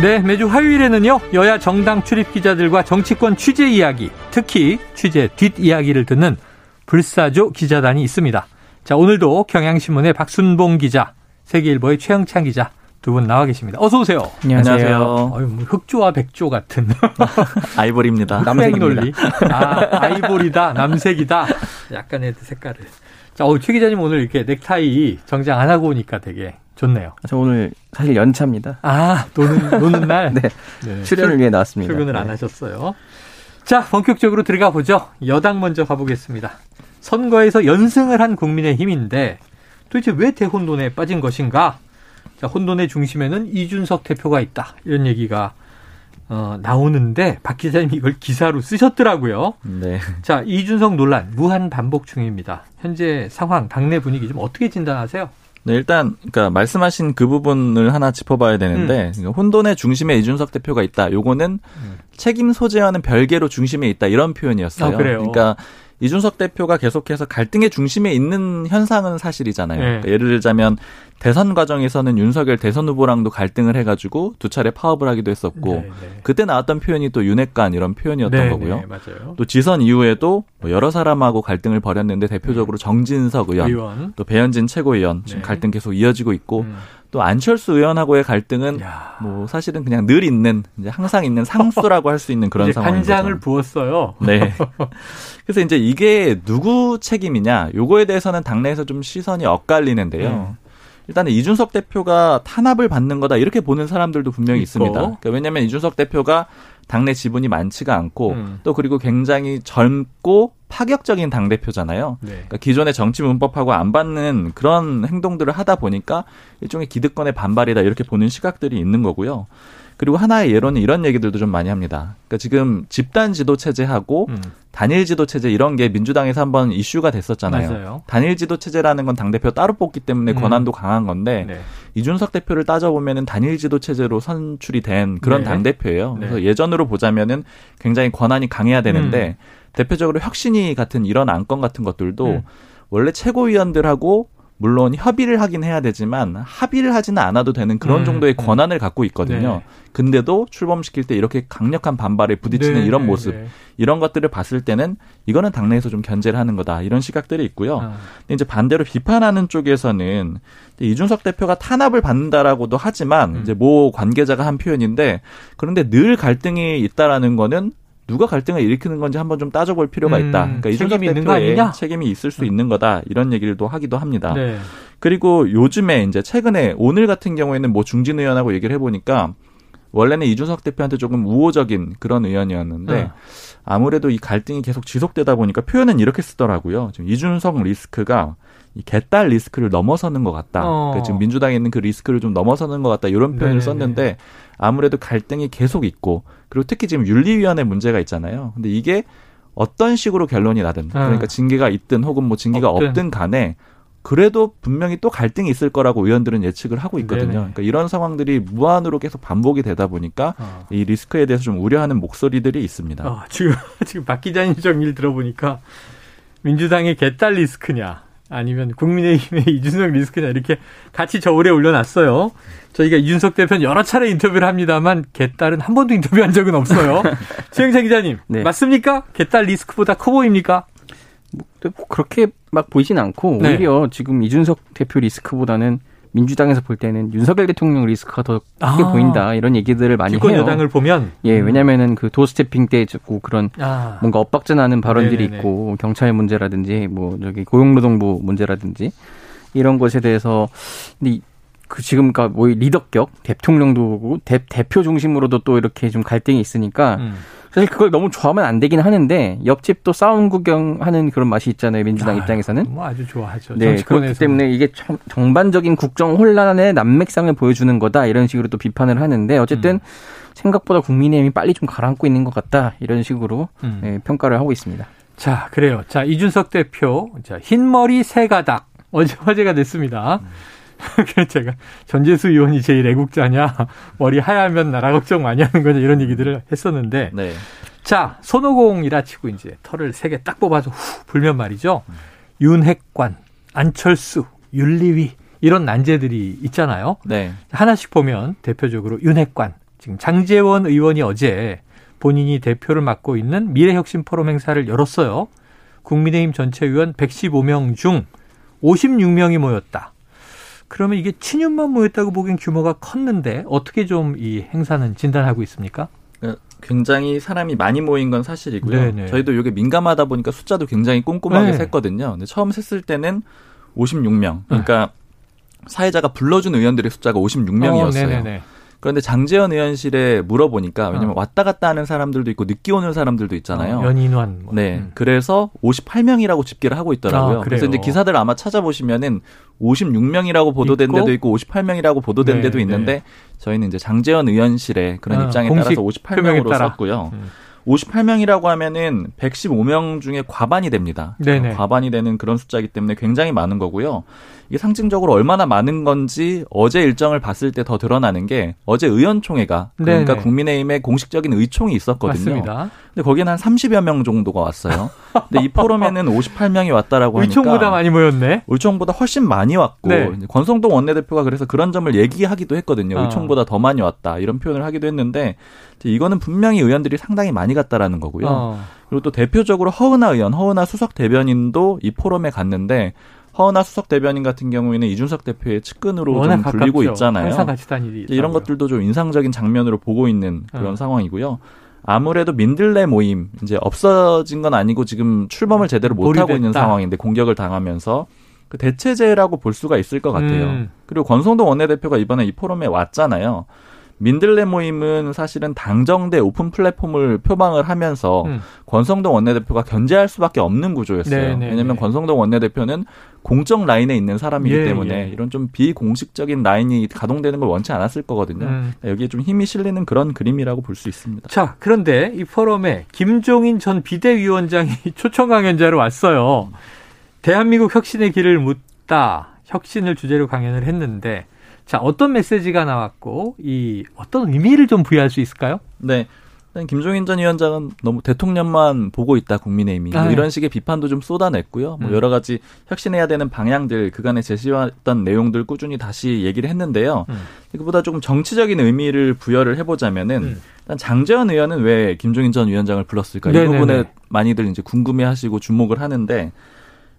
네, 매주 화요일에는요, 여야 정당 출입 기자들과 정치권 취재 이야기, 특히 취재 뒷이야기를 듣는 불사조 기자단이 있습니다. 자, 오늘도 경향신문의 박순봉 기자, 세계일보의 최영찬 기자 두 분 나와 계십니다. 어서 오세요. 안녕하세요. 어휴, 뭐 흑조와 백조 같은 아이보리입니다. 남색 논리. 아, 아이보리다, 남색이다. 약간의 색깔을. 자, 어, 최 기자님 오늘 이렇게 넥타이 정장 안 하고 오니까 되게 좋네요. 저 오늘 사실 연차입니다. 아, 노는, 노는 날? 네. 네. 출연을 위해 나왔습니다. 출근을 네. 안 하셨어요. 자, 본격적으로 들어가 보죠. 여당 먼저 가보겠습니다. 선거에서 연승을 한 국민의힘인데 도대체 왜 대혼돈에 빠진 것인가? 자, 혼돈의 중심에는 이준석 대표가 있다. 이런 얘기가 어, 나오는데 박 기자님 이걸 기사로 쓰셨더라고요. 네. 자, 이준석 논란 무한 반복 중입니다. 현재 상황, 당내 분위기 좀 어떻게 진단하세요? 네, 일단 그러니까 말씀하신 그 부분을 하나 짚어봐야 되는데 그러니까 혼돈의 중심에 이준석 대표가 있다. 요거는 음. 책임 소재와는 별개로 중심에 있다 이런 표현이었어요. 아, 그래요? 그러니까 이준석 대표가 계속해서 갈등의 중심에 있는 현상은 사실이잖아요. 네. 그러니까 예를 들자면 대선 과정에서는 윤석열 대선 후보랑도 갈등을 해가지고 두 차례 파업을 하기도 했었고 네, 네. 그때 나왔던 표현이 또 윤핵관 이런 표현이었던 네, 거고요. 네, 맞아요. 또 지선 이후에도 뭐 여러 사람하고 갈등을 벌였는데 대표적으로 정진석 의원, 의원. 또 배현진 최고위원 지금 네. 갈등 계속 이어지고 있고 음. 또 안철수 의원하고의 갈등은 야. 뭐 사실은 그냥 늘 있는 이제 항상 있는 상수라고 할 수 있는 그런 상황인 간장을 거죠. 부었어요. 네. 그래서 이제 이게 누구 책임이냐 요거에 대해서는 당내에서 좀 시선이 엇갈리는데요. 음. 일단은 이준석 대표가 탄압을 받는 거다 이렇게 보는 사람들도 분명히 있고. 있습니다. 그러니까 왜냐하면 이준석 대표가 당내 지분이 많지가 않고 음. 또 그리고 굉장히 젊고 파격적인 당 대표잖아요. 네. 그러니까 기존의 정치 문법하고 안 받는 그런 행동들을 하다 보니까 일종의 기득권의 반발이다 이렇게 보는 시각들이 있는 거고요. 그리고 하나의 예로는 이런 얘기들도 좀 많이 합니다. 그러니까 지금 집단 지도 체제하고 음. 단일 지도 체제 이런 게 민주당에서 한번 이슈가 됐었잖아요. 맞아요. 단일 지도 체제라는 건 당 대표 따로 뽑기 때문에 음. 권한도 강한 건데 네. 이준석 대표를 따져보면은 단일 지도 체제로 선출이 된 그런 네. 당 대표예요. 네. 그래서 예전으로 보자면은 굉장히 권한이 강해야 되는데 대표적으로 혁신이 같은 이런 안건 같은 것들도 음. 원래 최고위원들하고 물론 협의를 하긴 해야 되지만 합의를 하지는 않아도 되는 그런 음, 정도의 음. 권한을 갖고 있거든요. 네. 근데도 출범시킬 때 이렇게 강력한 반발에 부딪히는 네, 이런 네, 모습, 네. 이런 것들을 봤을 때는 이거는 당내에서 좀 견제를 하는 거다 이런 시각들이 있고요. 아, 근데 이제 반대로 비판하는 쪽에서는 이준석 대표가 탄압을 받는다라고도 하지만 음. 이제 모 관계자가 한 표현인데 그런데 늘 갈등이 있다라는 거는 누가 갈등을 일으키는 건지 한번 좀 따져볼 필요가 음, 있다. 그러니까 이준석 책임이 있는 거 대표의 아니냐? 책임이 있을 수 있는 거다 이런 얘기를 또 하기도 합니다. 네. 그리고 요즘에 이제 최근에 오늘 같은 경우에는 뭐 중진 의원하고 얘기를 해보니까 원래는 이준석 대표한테 조금 우호적인 그런 의원이었는데 네. 아무래도 이 갈등이 계속 지속되다 보니까 표현은 이렇게 쓰더라고요. 지금 이준석 리스크가 이 개딸 리스크를 넘어서는 것 같다. 어. 그러니까 지금 민주당에 있는 그 리스크를 좀 넘어서는 것 같다. 이런 표현을 네네네. 썼는데 아무래도 갈등이 계속 있고 그리고 특히 지금 윤리위원회 문제가 있잖아요. 근데 이게 어떤 식으로 결론이 나든 그러니까 징계가 있든 혹은 뭐 징계가 아. 없든. 없든 간에 그래도 분명히 또 갈등이 있을 거라고 의원들은 예측을 하고 있거든요. 네네. 그러니까 이런 상황들이 무한으로 계속 반복이 되다 보니까 어. 이 리스크에 대해서 좀 우려하는 목소리들이 있습니다. 어, 지금 지금 박 기자님 정리를 들어보니까 민주당의 개딸 리스크냐 아니면 국민의힘의 이준석 리스크냐 이렇게 같이 저울에 올려놨어요. 저희가 이준석 대표는 여러 차례 인터뷰를 합니다만 개딸은 한 번도 인터뷰한 적은 없어요. 최영찬 기자님 네. 맞습니까? 개딸 리스크보다 커 보입니까? 뭐 그렇게 막 보이진 않고 네. 오히려 지금 이준석 대표 리스크보다는 민주당에서 볼 때는 윤석열 대통령 리스크가 더 크게 아. 보인다 이런 얘기들을 많이 해요. 여당을 보면 예, 왜냐면은 그 도스태핑 때 자꾸 그런 아, 뭔가 엇박자 나는 발언들이 네네네. 있고 경찰 문제라든지 뭐 저기 고용노동부 문제라든지 이런 것에 대해서 근데 이- 그 지금 그러니까 뭐 리더격 대통령도 대, 대표 중심으로도 또 이렇게 좀 갈등이 있으니까 음. 사실 그걸 너무 좋아하면 안 되긴 하는데 옆집 또 싸움 구경하는 그런 맛이 있잖아요 민주당 아, 입장에서는 뭐 아주 좋아하죠. 네 그렇기. 때문에 이게 정- 정반적인 국정 혼란의 난맥상을 보여주는 거다 이런 식으로 또 비판을 하는데 어쨌든 음. 생각보다 국민의힘이 빨리 좀 가라앉고 있는 것 같다 이런 식으로 음. 예, 평가를 하고 있습니다. 자, 그래요. 자, 이준석 대표, 자, 흰머리 새 가닥. 어제 화제가 됐습니다. 그래서 제가 전재수 의원이 제일 애국자냐, 머리 하얗면 나라 걱정 많이 하는 거냐, 이런 얘기들을 했었는데, 네. 자, 손오공이라 치고 이제 털을 세 개 딱 뽑아서 후 불면 말이죠. 윤핵관, 안철수, 윤리위, 이런 난제들이 있잖아요. 네. 하나씩 보면 대표적으로 윤핵관 지금 장재원 의원이 어제 본인이 대표를 맡고 있는 미래혁신 포럼 행사를 열었어요. 국민의힘 전체 의원 115명 중 56명이 모였다. 그러면 이게 친윤만 모였다고 보기엔 규모가 컸는데 어떻게 좀 이 행사는 진단하고 있습니까? 어, 굉장히 사람이 많이 모인 건 사실이고요. 네네. 저희도 이게 민감하다 보니까 숫자도 굉장히 꼼꼼하게 네. 셌거든요. 근데 처음 셌을 때는 56명. 그러니까 사회자가 불러준 의원들의 숫자가 56명이었어요. 어. 그런데 장재현 의원실에 물어보니까 왜냐면 왔다 갔다 하는 사람들도 있고 늦게 오는 사람들도 있잖아요. 어, 연인환. 뭐. 네. 음. 그래서 58명이라고 집계를 하고 있더라고요. 아, 그래서? 이제 기사들 아마 찾아보시면은 56명이라고 보도된 있고? 데도 있고 58명이라고 보도된 네, 데도 있는데 저희는 이제 장재현 의원실의 그런 아, 입장에 따라서 표명에 58명으로 따라. 썼고요. 음. 58명이라고 하면은 115명 중에 과반이 됩니다. 네네. 과반이 되는 그런 숫자이기 때문에 굉장히 많은 거고요. 이게 상징적으로 얼마나 많은 건지 어제 일정을 봤을 때 더 드러나는 게 어제 의원총회가 그러니까 네네. 국민의힘의 공식적인 의총이 있었거든요. 맞습니다. 근데 거기는 한 30여 명 정도가 왔어요. 근데 이 포럼에는 58명이 왔다라고 하니까 의총보다 많이 모였네. 의총보다 훨씬 많이 왔고 네. 권성동 원내대표가 그래서 그런 점을 얘기하기도 했거든요. 어. 의총보다 더 많이 왔다 이런 표현을 하기도 했는데 이거는 분명히 의원들이 상당히 많이 갔다라는 거고요. 어. 그리고 또 대표적으로 허은하 의원, 허은하 수석 대변인도 이 포럼에 갔는데 허은하 수석 대변인 같은 경우에는 이준석 대표의 측근으로 좀 불리고 가깝죠. 있잖아요. 항상 같이 다니지. 이런 것들도 좀 인상적인 장면으로 보고 있는 그런 어. 상황이고요. 아무래도 민들레 모임 이제 없어진 건 아니고 지금 출범을 제대로 못 하고 있는. 상황인데 공격을 당하면서 그 대체제라고 볼 수가 있을 것 같아요. 음. 그리고 권성동 원내대표가 이번에 이 포럼에 왔잖아요. 민들레 모임은 사실은 당정대 오픈 플랫폼을 표방을 하면서 음. 권성동 원내대표가 견제할 수밖에 없는 구조였어요. 네, 네, 왜냐하면 네. 권성동 원내대표는 공적 라인에 있는 사람이기 예, 때문에 예. 이런 좀 비공식적인 라인이 가동되는 걸 원치 않았을 거거든요. 음. 여기에 좀 힘이 실리는 그런 그림이라고 볼 수 있습니다. 자, 그런데 이 포럼에 김종인 전 비대위원장이 초청 강연자로 왔어요. 대한민국 혁신의 길을 묻다. 혁신을 주제로 강연을 했는데 자, 어떤 메시지가 나왔고 이 어떤 의미를 좀 부여할 수 있을까요? 네. 일단 김종인 전 위원장은 너무 대통령만 보고 있다 국민의힘이 뭐 아, 네. 이런 식의 비판도 좀 쏟아냈고요. 뭐 음. 여러 가지 혁신해야 되는 방향들 그간에 제시했던 내용들 꾸준히 다시 얘기를 했는데요. 음. 그보다 조금 정치적인 의미를 부여를 해보자면은 음. 일단 장재현 의원은 왜 김종인 전 위원장을 불렀을까 이 네네네. 부분에 많이들 이제 궁금해하시고 주목을 하는데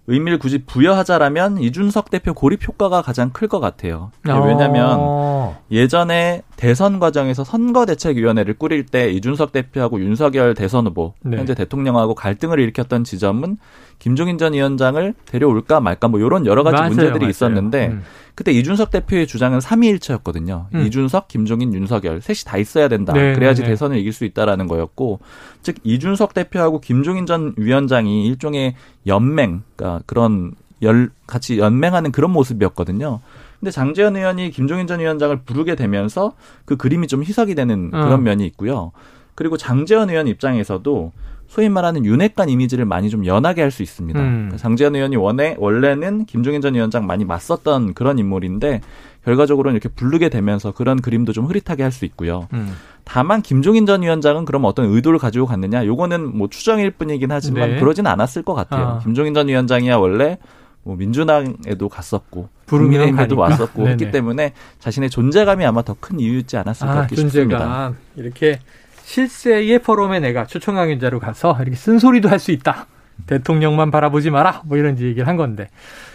의미를 굳이 부여하자라면 이준석 대표 고립 효과가 가장 클 것 같아요. 왜냐하면 어. 예전에 대선 과정에서 선거대책위원회를 꾸릴 때 이준석 대표하고 윤석열 대선 후보 네. 현재 대통령하고 갈등을 일으켰던 지점은 김종인 전 위원장을 데려올까 말까 뭐 이런 여러 가지 맞아요, 문제들이 맞아요. 있었는데 음. 그때 이준석 대표의 주장은 삼위일체였거든요. 음. 이준석, 김종인, 윤석열 셋이 다 있어야 된다. 네, 그래야지 네, 네. 대선을 이길 수 있다라는 거였고, 즉 이준석 대표하고 김종인 전 위원장이 일종의 연맹, 그러니까 그런 열 같이 연맹하는 그런 모습이었거든요. 근데 장재현 의원이 김종인 전 위원장을 부르게 되면서 그 그림이 좀 희석이 되는 어. 그런 면이 있고요. 그리고 장재현 의원 입장에서도 소위 말하는 윤핵관 이미지를 많이 좀 연하게 할 수 있습니다. 음. 그러니까 장재현 의원이 원래 원래는 김종인 전 위원장 많이 맞섰던 그런 인물인데 결과적으로는 이렇게 부르게 되면서 그런 그림도 좀 흐릿하게 할 수 있고요. 음. 다만 김종인 전 위원장은 그럼 어떤 의도를 가지고 갔느냐? 요거는 뭐 추정일 뿐이긴 하지만 네. 그러진 않았을 것 같아요. 아. 김종인 전 위원장이야 원래 뭐 민주당에도 갔었고 국민의힘에도. 왔었고 네네. 했기 때문에 자신의 존재감이 아마 더 큰 이유였지 않았을까 아, 이렇게 싶습니다. 존재감. 이렇게 실세의 포럼에 내가 초청 강연자로 가서 이렇게 쓴소리도 할 수 있다. 대통령만 바라보지 마라. 뭐 이런 얘기를 한 건데.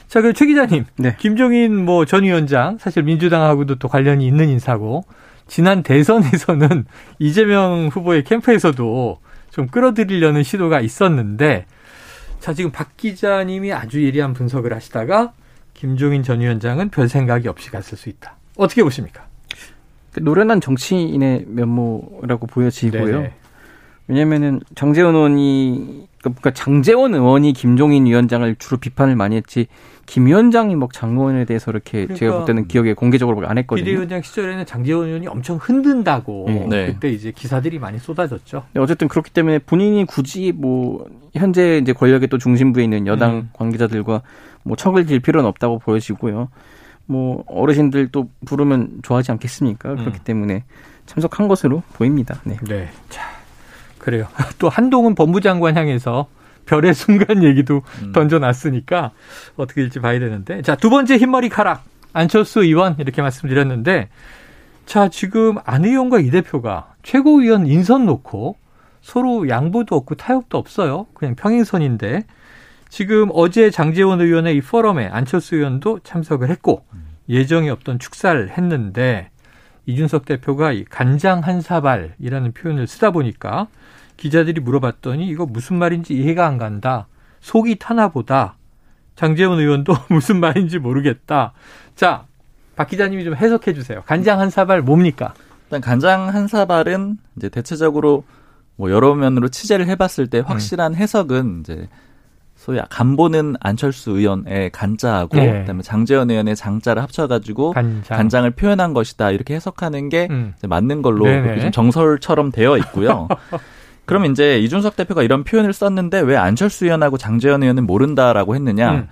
자, 그 최 기자님. 네. 김종인 뭐 전 위원장 사실 민주당하고도 또 관련이 있는 인사고 지난 대선에서는 이재명 후보의 캠프에서도 좀 끌어들이려는 시도가 있었는데 자, 지금 박 기자님이 아주 예리한 분석을 하시다가 김종인 전 위원장은 별 생각이 없이 갔을 수 있다. 어떻게 보십니까? 노련한 정치인의 면모라고 보여지고요. 네네. 왜냐면은 정재원 의원이 그러니까 장재원 의원이 김종인 위원장을 주로 비판을 많이 했지 김 위원장이 막 장관에 대해서 이렇게 제가 그러니까 볼 때는 기억에 공개적으로 안 했거든요. 비대위원장 시절에는 장재원 의원이 엄청 흔든다고 네. 네. 그때 이제 기사들이 많이 쏟아졌죠. 네, 어쨌든 그렇기 때문에 본인이 굳이 뭐 현재 이제 권력의 또 중심부에 있는 여당 음. 관계자들과 뭐 척을 질 필요는 없다고 보여지고요. 뭐 어르신들 또 부르면 좋아하지 않겠습니까? 그렇기 음. 때문에 참석한 것으로 보입니다. 네. 네. 자, 그래요. 또 한동훈 법무장관 향해서 별의 순간 얘기도 음. 던져놨으니까 어떻게 될지 봐야 되는데. 자, 두 번째 흰머리 카락. 안철수 의원 이렇게 말씀드렸는데 자, 지금 안 의원과 이 대표가 최고위원 인선 놓고 서로 양보도 없고 타협도 없어요. 그냥 평행선인데 지금 어제 장재원 의원의 이 포럼에 안철수 의원도 참석을 했고 예정이 없던 축사를 했는데 이준석 대표가 이 간장 한 사발이라는 표현을 쓰다 보니까 기자들이 물어봤더니 이거 무슨 말인지 이해가 안 간다. 속이 타나 보다. 장재원 의원도 무슨 말인지 모르겠다. 자, 박 기자님이 좀 해석해 주세요. 간장 한 사발 뭡니까? 일단 간장 한 사발은 이제 대체적으로 뭐 여러 면으로 취재를 해봤을 때 확실한 해석은 이제 소위 간보는 안철수 의원의 간자하고 네. 그다음에 장재현 의원의 장자를 합쳐가지고 간장. 간장 을 표현한 것이다 이렇게 해석하는 게 음. 맞는 걸로 정설처럼 되어 있고요. 그럼 이제 이준석 대표가 이런 표현을 썼는데 왜 안철수 의원하고 장재현 의원은 모른다라고 했느냐? 음.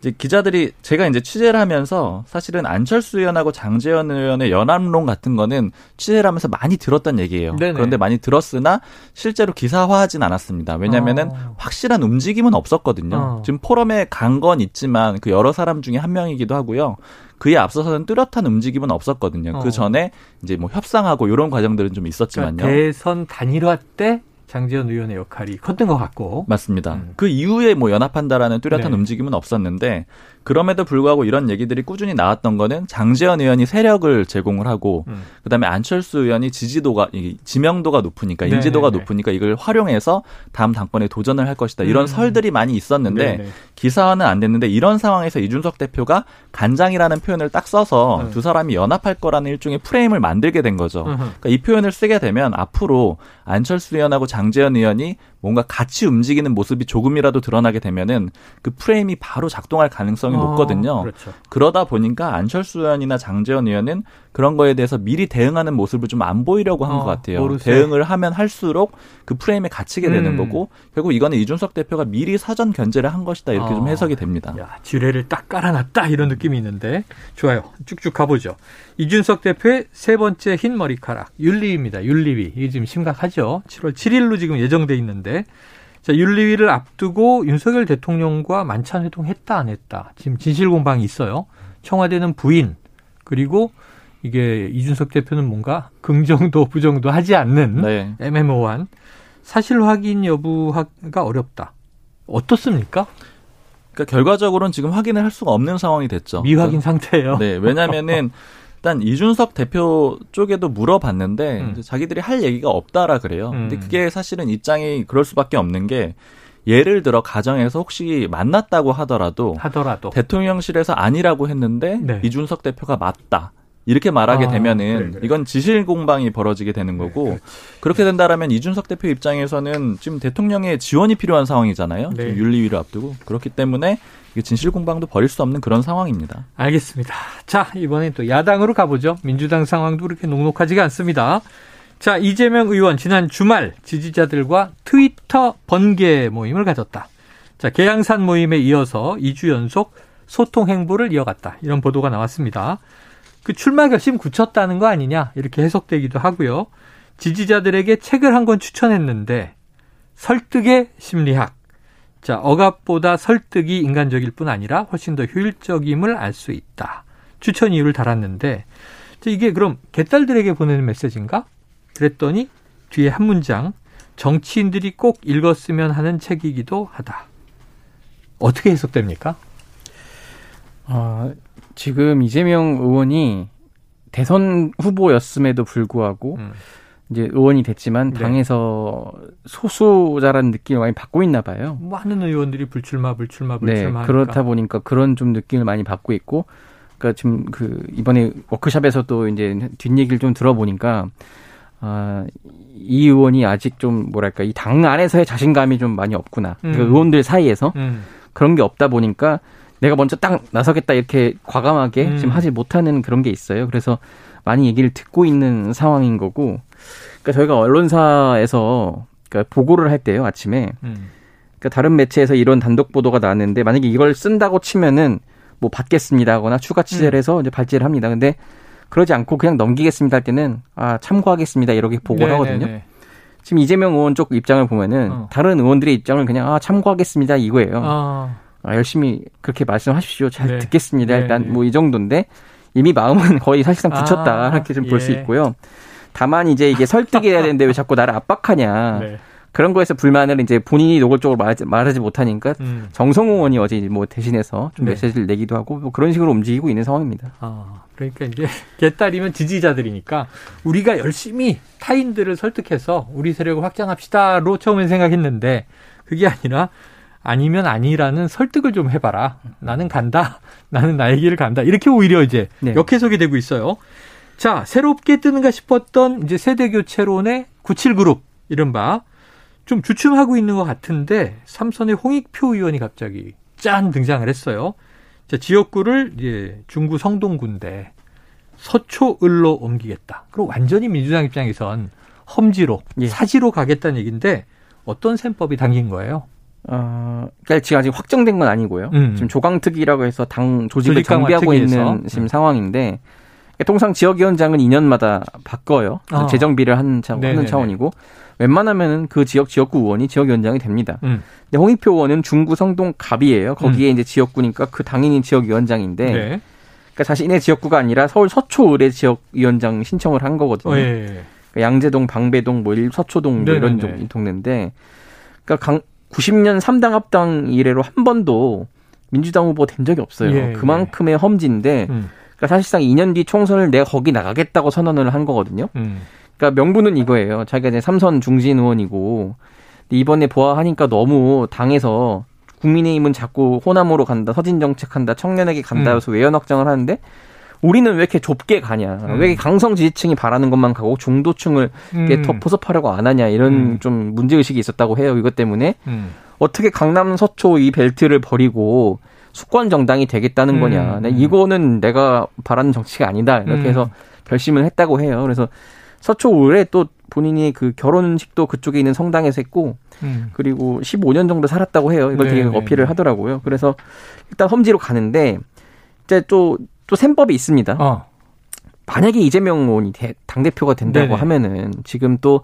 이제 기자들이 제가 이제 취재를 하면서 사실은 안철수 의원하고 장재현 의원의 연합론 같은 거는 취재를 하면서 많이 들었던 얘기예요. 네네. 그런데 많이 들었으나 실제로 기사화하진 않았습니다. 왜냐면은 어. 확실한 움직임은 없었거든요. 어. 지금 포럼에 간 건 있지만 그 여러 사람 중에 한 명이기도 하고요. 그에 앞서서는 뚜렷한 움직임은 없었거든요. 어. 그 전에 이제 뭐 협상하고 이런 과정들은 좀 있었지만요. 그러니까 대선 단일화 때 장재원 의원의 역할이 컸던 것 같고. 맞습니다. 음. 그 이후에 뭐 연합한다라는 뚜렷한 네. 움직임은 없었는데 그럼에도 불구하고 이런 얘기들이 꾸준히 나왔던 거는 장재현 의원이 세력을 제공을 하고 음. 그다음에 안철수 의원이 지지도가 이 지명도가 높으니까 네네네. 인지도가 높으니까 이걸 활용해서 다음 당권에 도전을 할 것이다. 이런 음. 설들이 많이 있었는데 네네. 기사화는 안 됐는데 이런 상황에서 이준석 대표가 간장이라는 표현을 딱 써서 음. 두 사람이 연합할 거라는 일종의 프레임을 만들게 된 거죠. 그러니까 이 표현을 쓰게 되면 앞으로 안철수 의원하고 장재현 의원이 뭔가 같이 움직이는 모습이 조금이라도 드러나게 되면은 그 프레임이 바로 작동할 가능성이 어, 높거든요. 그렇죠. 그러다 보니까 안철수 의원이나 장재현 의원은 그런 거에 대해서 미리 대응하는 모습을 좀 안 보이려고 한 어, 것 같아요. 모르세요. 대응을 하면 할수록 그 프레임에 갇히게 되는 음. 거고 결국 이거는 이준석 대표가 미리 사전 견제를 한 것이다 이렇게 어. 좀 해석이 됩니다. 야, 지뢰를 딱 깔아놨다 이런 느낌이 있는데 좋아요. 쭉쭉 가보죠. 이준석 대표의 세 번째 흰 머리카락 윤리위입니다. 윤리위 이게 지금 심각하죠. 7월 7일로 지금 예정돼 있는데 자 윤리위를 앞두고 윤석열 대통령과 만찬 회동했다 안 했다 지금 진실 공방이 있어요. 청와대는 부인 그리고 이게 이준석 대표는 뭔가 긍정도 부정도 하지 않는 네. 애매모호한 사실 확인 여부가 어렵다. 어떻습니까? 그러니까 결과적으로는 지금 확인을 할 수가 없는 상황이 됐죠. 미확인 상태예요. 네, 왜냐면은 일단 이준석 대표 쪽에도 물어봤는데 음. 자기들이 할 얘기가 없다라 그래요. 음. 근데 그게 사실은 입장이 그럴 수밖에 없는 게 예를 들어 가정에서 혹시 만났다고 하더라도 하더라도 대통령실에서 아니라고 했는데 네. 이준석 대표가 맞다. 이렇게 말하게 아, 되면은 그래, 그래. 이건 지실 공방이 벌어지게 되는 거고 그렇게 된다라면 이준석 대표 입장에서는 지금 대통령의 지원이 필요한 상황이잖아요. 네. 지금 윤리위를 앞두고 그렇기 때문에 이게 진실 공방도 벌일 수 없는 그런 상황입니다. 알겠습니다. 자, 이번엔 또 야당으로 가보죠. 민주당 상황도 그렇게 녹록하지가 않습니다. 자, 이재명 의원 지난 주말 지지자들과 트위터 번개 모임을 가졌다. 자, 계양산 모임에 이어서 2주 연속 소통 행보를 이어갔다. 이런 보도가 나왔습니다. 그 출마 결심 굳혔다는 거 아니냐 이렇게 해석되기도 하고요. 지지자들에게 책을 한 권 추천했는데 설득의 심리학. 자, 억압보다 설득이 인간적일 뿐 아니라 훨씬 더 효율적임을 알 수 있다. 추천 이유를 달았는데 자, 이게 그럼 개딸들에게 보내는 메시지인가? 그랬더니 뒤에 한 문장 정치인들이 꼭 읽었으면 하는 책이기도 하다. 어떻게 해석됩니까? 아, 지금 이재명 의원이 대선 후보였음에도 불구하고 음. 이제 의원이 됐지만 네. 당에서 소수자라는 느낌을 많이 받고 있나 봐요. 많은 의원들이 불출마, 불출마, 네, 불출마. 그렇다 보니까 그런 좀 느낌을 많이 받고 있고 그러니까 지금 그 이번에 워크숍에서도 이제 뒷 얘기를 좀 들어보니까 아, 이 의원이 아직 좀 뭐랄까 이 당 안에서의 자신감이 좀 많이 없구나. 그 음. 그 의원들 사이에서 음. 그런 게 없다 보니까 내가 먼저 딱 나서겠다 이렇게 과감하게 음. 지금 하지 못하는 그런 게 있어요. 그래서 많이 얘기를 듣고 있는 상황인 거고. 그러니까 저희가 언론사에서 그러니까 보고를 할 때요 아침에 음. 그러니까 다른 매체에서 이런 단독 보도가 나왔는데 만약에 이걸 쓴다고 치면은 뭐 받겠습니다거나 추가 취재를 해서 이제 발제를 합니다. 근데 그러지 않고 그냥 넘기겠습니다 할 때는 아 참고하겠습니다 이렇게 보고를 하거든요. 네네네. 지금 이재명 의원 쪽 입장을 보면은 어. 다른 의원들의 입장을 그냥 아 참고하겠습니다 이거예요. 아, 아, 열심히 그렇게 말씀하십시오. 잘 네. 듣겠습니다. 네, 일단 네. 뭐이 정도인데 이미 마음은 거의 사실상 붙였다 아, 이렇게 좀 볼수 예. 있고요. 다만 이제 이게 설득해야 되는데 왜 자꾸 나를 압박하냐 네. 그런 거에서 불만을 이제 본인이 노골적으로 말하지, 말하지 못하니까 음. 정성호 의원이 어제 뭐 대신해서 좀 네. 메시지를 내기도 하고 뭐 그런 식으로 움직이고 있는 상황입니다. 아, 그러니까 이제 개딸이면 지지자들이니까 우리가 열심히 타인들을 설득해서 우리 세력을 확장합시다로 처음엔 생각했는데 그게 아니라 아니면 아니라는 설득을 좀 해봐라. 나는 간다. 나는 나의 길을 간다. 이렇게 오히려 이제 네. 역해석이 되고 있어요. 자, 새롭게 뜨는가 싶었던 이제 세대 교체론의 97그룹 이른바 좀 주춤하고 있는 것 같은데 삼선의 홍익표 의원이 갑자기 짠 등장을 했어요. 자, 지역구를 이제 중구 성동군데 서초을로 옮기겠다. 그리고 완전히 민주당 입장에선 험지로 예. 사지로 가겠다는 얘기인데 어떤 셈법이 담긴 거예요? 어, 그러니까 지금 아직 확정된 건 아니고요. 음. 지금 조강특위라고 해서 당 조직을 정비하고. 있는 지금 음. 상황인데 통상 지역위원장은 2년마다 바꿔요. 아. 재정비를 하는, 차, 네네네. 하는 차원이고 웬만하면은 그 지역 지역구 의원이 지역위원장이 됩니다. 음. 근데 홍익표 의원은 중구 성동 갑이에요. 거기에 이제 지역구니까 그 당연히 지역위원장인데 네. 그러니까 자신의 지역구가 아니라 서울 서초을의 지역위원장 신청을 한 거거든요. 어, 예. 그러니까 양재동, 방배동, 뭐 일- 서초동 뭐 이런. 동- 동네인데, 그러니까 강, 90년 3당 합당 이래로 한 번도 민주당 후보 된 적이 없어요. 예, 그만큼의 험지인데, 음. 그러니까 사실상 2년 뒤 총선을 내가 거기 나가겠다고 선언을 한 거거든요. 음. 그러니까 명분은 이거예요. 자기가 이제 삼선 중진 의원이고, 이번에 보아하니까 너무 당에서 국민의힘은 자꾸 호남으로 간다, 서진 정책한다, 청년에게 간다 음. 해서 외연 확장을 하는데, 우리는 왜 이렇게 좁게 가냐? 음. 왜 강성 지지층이 바라는 것만 가고 중도층을 음. 더 포섭하려고 안 하냐 이런 음. 좀 문제 의식이 있었다고 해요. 이것 때문에 음. 어떻게 강남 서초 이 벨트를 버리고 수권 정당이 되겠다는 음. 거냐? 네, 이거는 내가 바라는 정치가 아니다. 이렇게 음. 해서 결심을 했다고 해요. 그래서 서초 의회 또 본인이 그 결혼식도 그쪽에 있는 성당에서 했고 음. 그리고 15년 정도 살았다고 해요. 이걸 되게 네네네. 어필을 하더라고요. 그래서 일단 험지로 가는데 이제 또 또 셈법이 있습니다. 어. 만약에 이재명 의원이 당 대표가 된다고 네네. 하면은 지금 또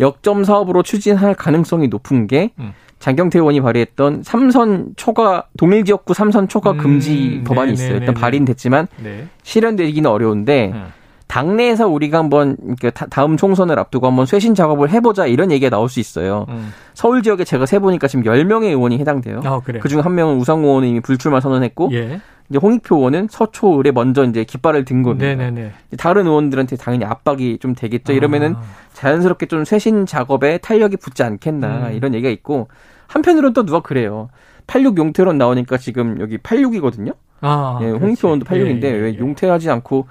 역점 사업으로 추진할 가능성이 높은 게 음. 장경태 의원이 발의했던 삼선 초과 동일 지역구 삼선 초과 음, 금지 법안이 있어요. 네네네네. 일단 발의됐지만 네. 실현되기는 어려운데 음. 당내에서 우리가 한번 그 다- 다음 총선을 앞두고 한번 쇄신 작업을 해보자 이런 얘기가 나올 수 있어요. 음. 서울 지역에 제가 세 보니까 지금 10명의 의원이 해당돼요. 아. 그중 한 명은 우상호 의원이 이미 불출마 선언했고 예. 이제 홍익표 의원은 서초 을에 먼저 이제 깃발을 든 겁니다. 네네네. 다른 의원들한테 당연히 압박이 좀 되겠죠. 이러면은 아. 자연스럽게 좀 쇄신 작업에 탄력이 붙지 않겠나 음. 이런 얘기가 있고 한편으로는 또 누가 그래요. 86 용태론 나오니까 지금 여기 86이거든요. 아, 예. 홍익표 의원도 86인데 예, 예, 왜 예. 용태하지 않고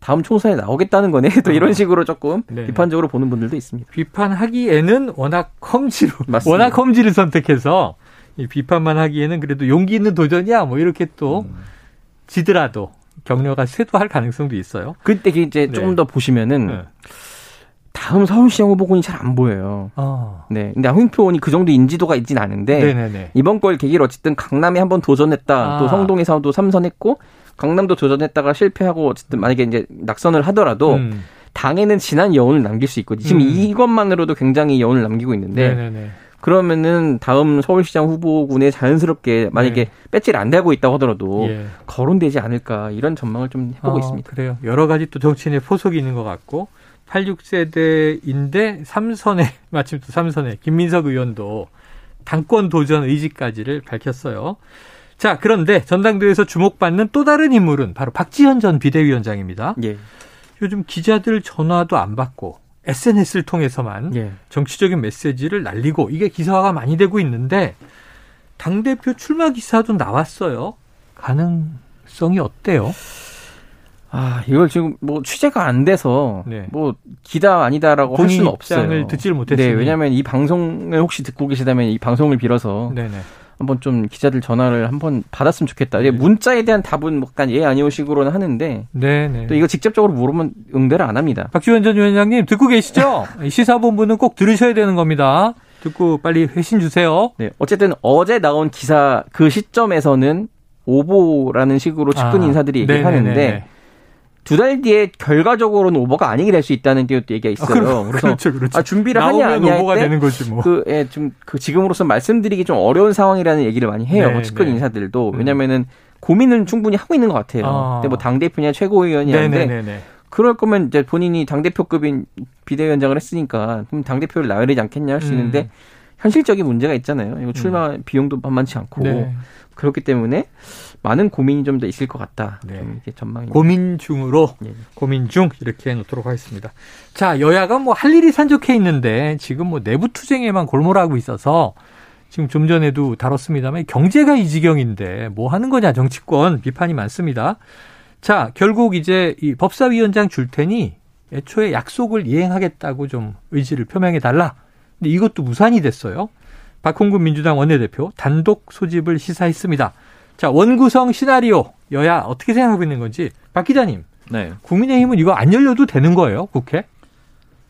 다음 총선에 나오겠다는 거네. 또 이런 아. 식으로 조금 네. 비판적으로 보는 분들도 있습니다. 비판하기에는 워낙 험지로 맞습니다. 워낙 험지를 선택해서 이 비판만 하기에는 그래도 용기 있는 도전이야 뭐 이렇게 또 음. 지더라도 격려가 쇄도할 가능성도 있어요. 그때 이제 네. 좀더 보시면은 네. 다음 서울시장 후보군이 잘 안 보여요. 아. 네. 근데 홍익표 의원이 그 정도 인지도가 있진 않은데 네네네. 이번 걸 계기로 어쨌든 강남에 한번 도전했다. 아. 또 성동에서도 삼선했고 강남도 도전했다가 실패하고 어쨌든 만약에 이제 낙선을 하더라도 음. 당에는 진한 여운을 남길 수 있거든요. 지금 음. 이것만으로도 굉장히 여운을 남기고 있는데 네네네. 그러면은 다음 서울시장 후보군에 자연스럽게 만약에 네. 배지를 안 달고 있다고 하더라도 예. 거론되지 않을까 이런 전망을 좀 해보고 아, 있습니다. 그래요. 여러 가지 또 정치인의 포석이 있는 것 같고 86세대인데 삼선에 마침 또 삼선에 김민석 의원도 당권 도전 의지까지를 밝혔어요. 자, 그런데 전당대회에서 주목받는 또 다른 인물은 바로 박지현 전 비대위원장입니다. 예. 요즘 기자들 전화도 안 받고 SNS를 통해서만 예. 정치적인 메시지를 날리고 이게 기사화가 많이 되고 있는데 당대표 출마 기사도 나왔어요. 가능성이 어때요? 아, 이걸 지금 뭐 취재가 안 돼서 네. 뭐 기다 아니다라고 할 수는 없어요. 입장을 듣지를 못했으니. 네, 왜냐하면 이 방송을 혹시 듣고 계시다면 이 방송을 빌어서 네네. 한번 좀 기자들 전화를 한번 받았으면 좋겠다. 이게 네. 문자에 대한 답은 뭐 약간 예 아니오 식으로는 하는데 네네. 또 이거 직접적으로 물으면 응대를 안 합니다. 박지원 전 위원장님 듣고 계시죠? 이 시사본부는 꼭 들으셔야 되는 겁니다. 듣고 빨리 회신 주세요. 네, 어쨌든 어제 나온 기사 그 시점에서는 오보라는 식으로 측근 아, 인사들이 얘기를 네네네네. 하는데 두 달 뒤에 결과적으로는 오버가 아니게 될 수 있다는 또 얘기가 있어요. 그럼- 그래서 그렇죠, 그렇죠. 아, 준비를 하냐 아니냐 오보가 할때 되는 거지 뭐. 그, 예, 좀, 그, 지금으로서 말씀드리기 좀 어려운 상황이라는 얘기를 많이 해요. 네, 측근 네. 인사들도. 음. 왜냐면은 고민은 충분히 하고 있는 것 같아요. 아. 근데 뭐 당 대표냐 최고위원이냐 하는데 네네네네. 그럴 거면 이제 본인이 당 대표급인 비대위원장을 했으니까 그럼 당 대표를 나와야 되지 않겠냐 할수 음. 있는데 현실적인 문제가 있잖아요. 이거 출마 비용도 만만치 않고 네. 그렇기 때문에 많은 고민이 좀 더 있을 것 같다. 네. 좀 이게 전망입니다. 고민 중으로 예. 고민 중 이렇게 해놓도록 하겠습니다. 자 여야가 뭐 할 일이 산적해 있는데 지금 뭐 내부 투쟁에만 골몰하고 있어서 지금 좀 전에도 다뤘습니다만 경제가 이 지경인데 뭐 하는 거냐 정치권 비판이 많습니다. 자 결국 이제 이 법사위원장 줄 테니 애초에 약속을 이행하겠다고 좀 의지를 표명해 달라. 근데 이것도 무산이 됐어요. 박홍근 민주당 원내대표 단독 소집을 시사했습니다. 자 원구성 시나리오 여야 어떻게 생각하고 있는 건지 박 기자님. 네. 국민의힘은 이거 안 열려도 되는 거예요, 국회?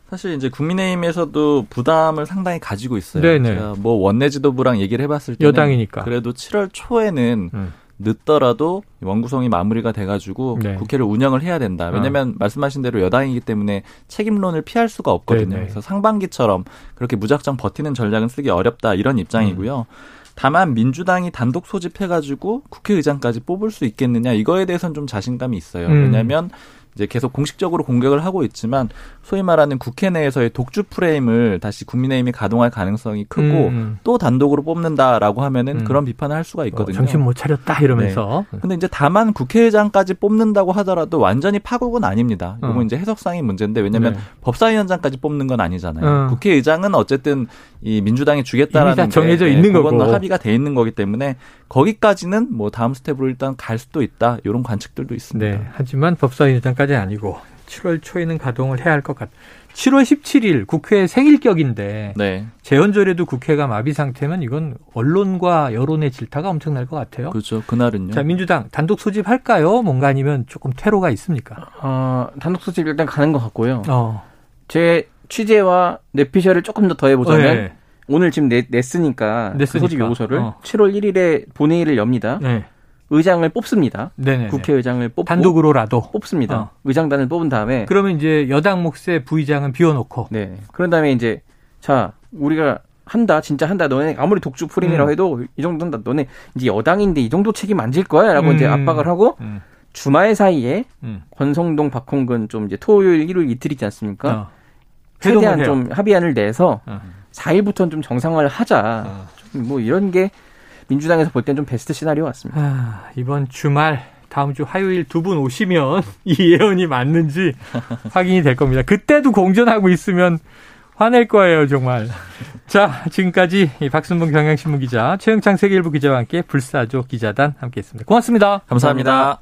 사실 이제 국민의힘에서도 부담을 상당히 가지고 있어요. 네네. 제가 뭐 원내 지도부랑 얘기를 해봤을 때는 여당이니까. 그래도 7월 초에는 음. 늦더라도 원구성이 마무리가 돼가지고 네. 국회를 운영을 해야 된다. 왜냐하면 말씀하신 대로 여당이기 때문에 책임론을 피할 수가 없거든요. 네네. 그래서 상반기처럼 그렇게 무작정 버티는 전략은 쓰기 어렵다 이런 입장이고요. 음. 다만 민주당이 단독 소집해가지고 국회의장까지 뽑을 수 있겠느냐 이거에 대해서는 좀 자신감이 있어요. 음. 왜냐하면 이제 계속 공식적으로 공격을 하고 있지만 소위 말하는 국회 내에서의 독주 프레임을 다시 국민의힘이 가동할 가능성이 크고 음. 또 단독으로 뽑는다라고 하면은 음. 그런 비판을 할 수가 어, 있거든요. 정신 못 차렸다 이러면서. 근데 이제 다만 국회의장까지 뽑는다고 하더라도 완전히 파국은 아닙니다. 이건 어. 이제 해석상의 문제인데 왜냐하면 네. 법사위원장까지 뽑는 건 아니잖아요. 어. 국회의장은 어쨌든 이 민주당이 주겠다라는 정해져 게, 있는 그건 거고. 합의가 돼 있는 거기 때문에 거기까지는 뭐 다음 스텝으로 일단 갈 수도 있다 이런 관측들도 있습니다. 네. 하지만 법사위원장까지 아니고 7월 초에는 가동을 해야 할 것 같. 7월 17일 국회 생일 격인데 네, 제헌절에도 국회가 마비 상태면 이건 언론과 여론의 질타가 엄청날 것 같아요. 그렇죠. 그날은요. 자 민주당 단독 소집할까요? 뭔가 아니면 조금 테러가 있습니까? 어, 단독 소집 일단 가는 것 같고요. 어. 제 취재와 뇌피셜을 조금 더 더해보자면 네. 오늘 지금 냈, 냈으니까, 그 냈으니까. 소집 요구서를 어. 7월 1일에 본회의를 엽니다. 네. 의장을 뽑습니다. 네네. 국회의장을 뽑고 단독으로라도. 뽑습니다. 어. 의장단을 뽑은 다음에 그러면 이제 여당 몫의 부의장은 비워놓고. 네. 그런 다음에 이제 자 우리가 한다 진짜 한다 너네 아무리 독주 프림이라고 음. 해도 이 정도 한다 너네 이제 여당인데 이 정도 책임 안 질 거야라고 음. 이제 압박을 하고 음. 주말 사이에 음. 권성동 박홍근 좀 이제 토요일 일요일 이틀이지 않습니까? 어. 최대한. 좀 합의안을 내서 어. 4일부터는 좀 정상화를 하자. 어. 좀뭐 이런 게 민주당에서 볼 땐 좀 베스트 시나리오 같습니다. 아, 이번 주말 다음 주 화요일 두 분 오시면 이 예언이 맞는지 확인이 될 겁니다. 그때도 공전하고 있으면 화낼 거예요, 정말. 자, 지금까지 이 박순봉 경향신문 기자, 최영창 세계일보 기자와 함께 불사조 기자단 함께 했습니다. 고맙습니다. 감사합니다.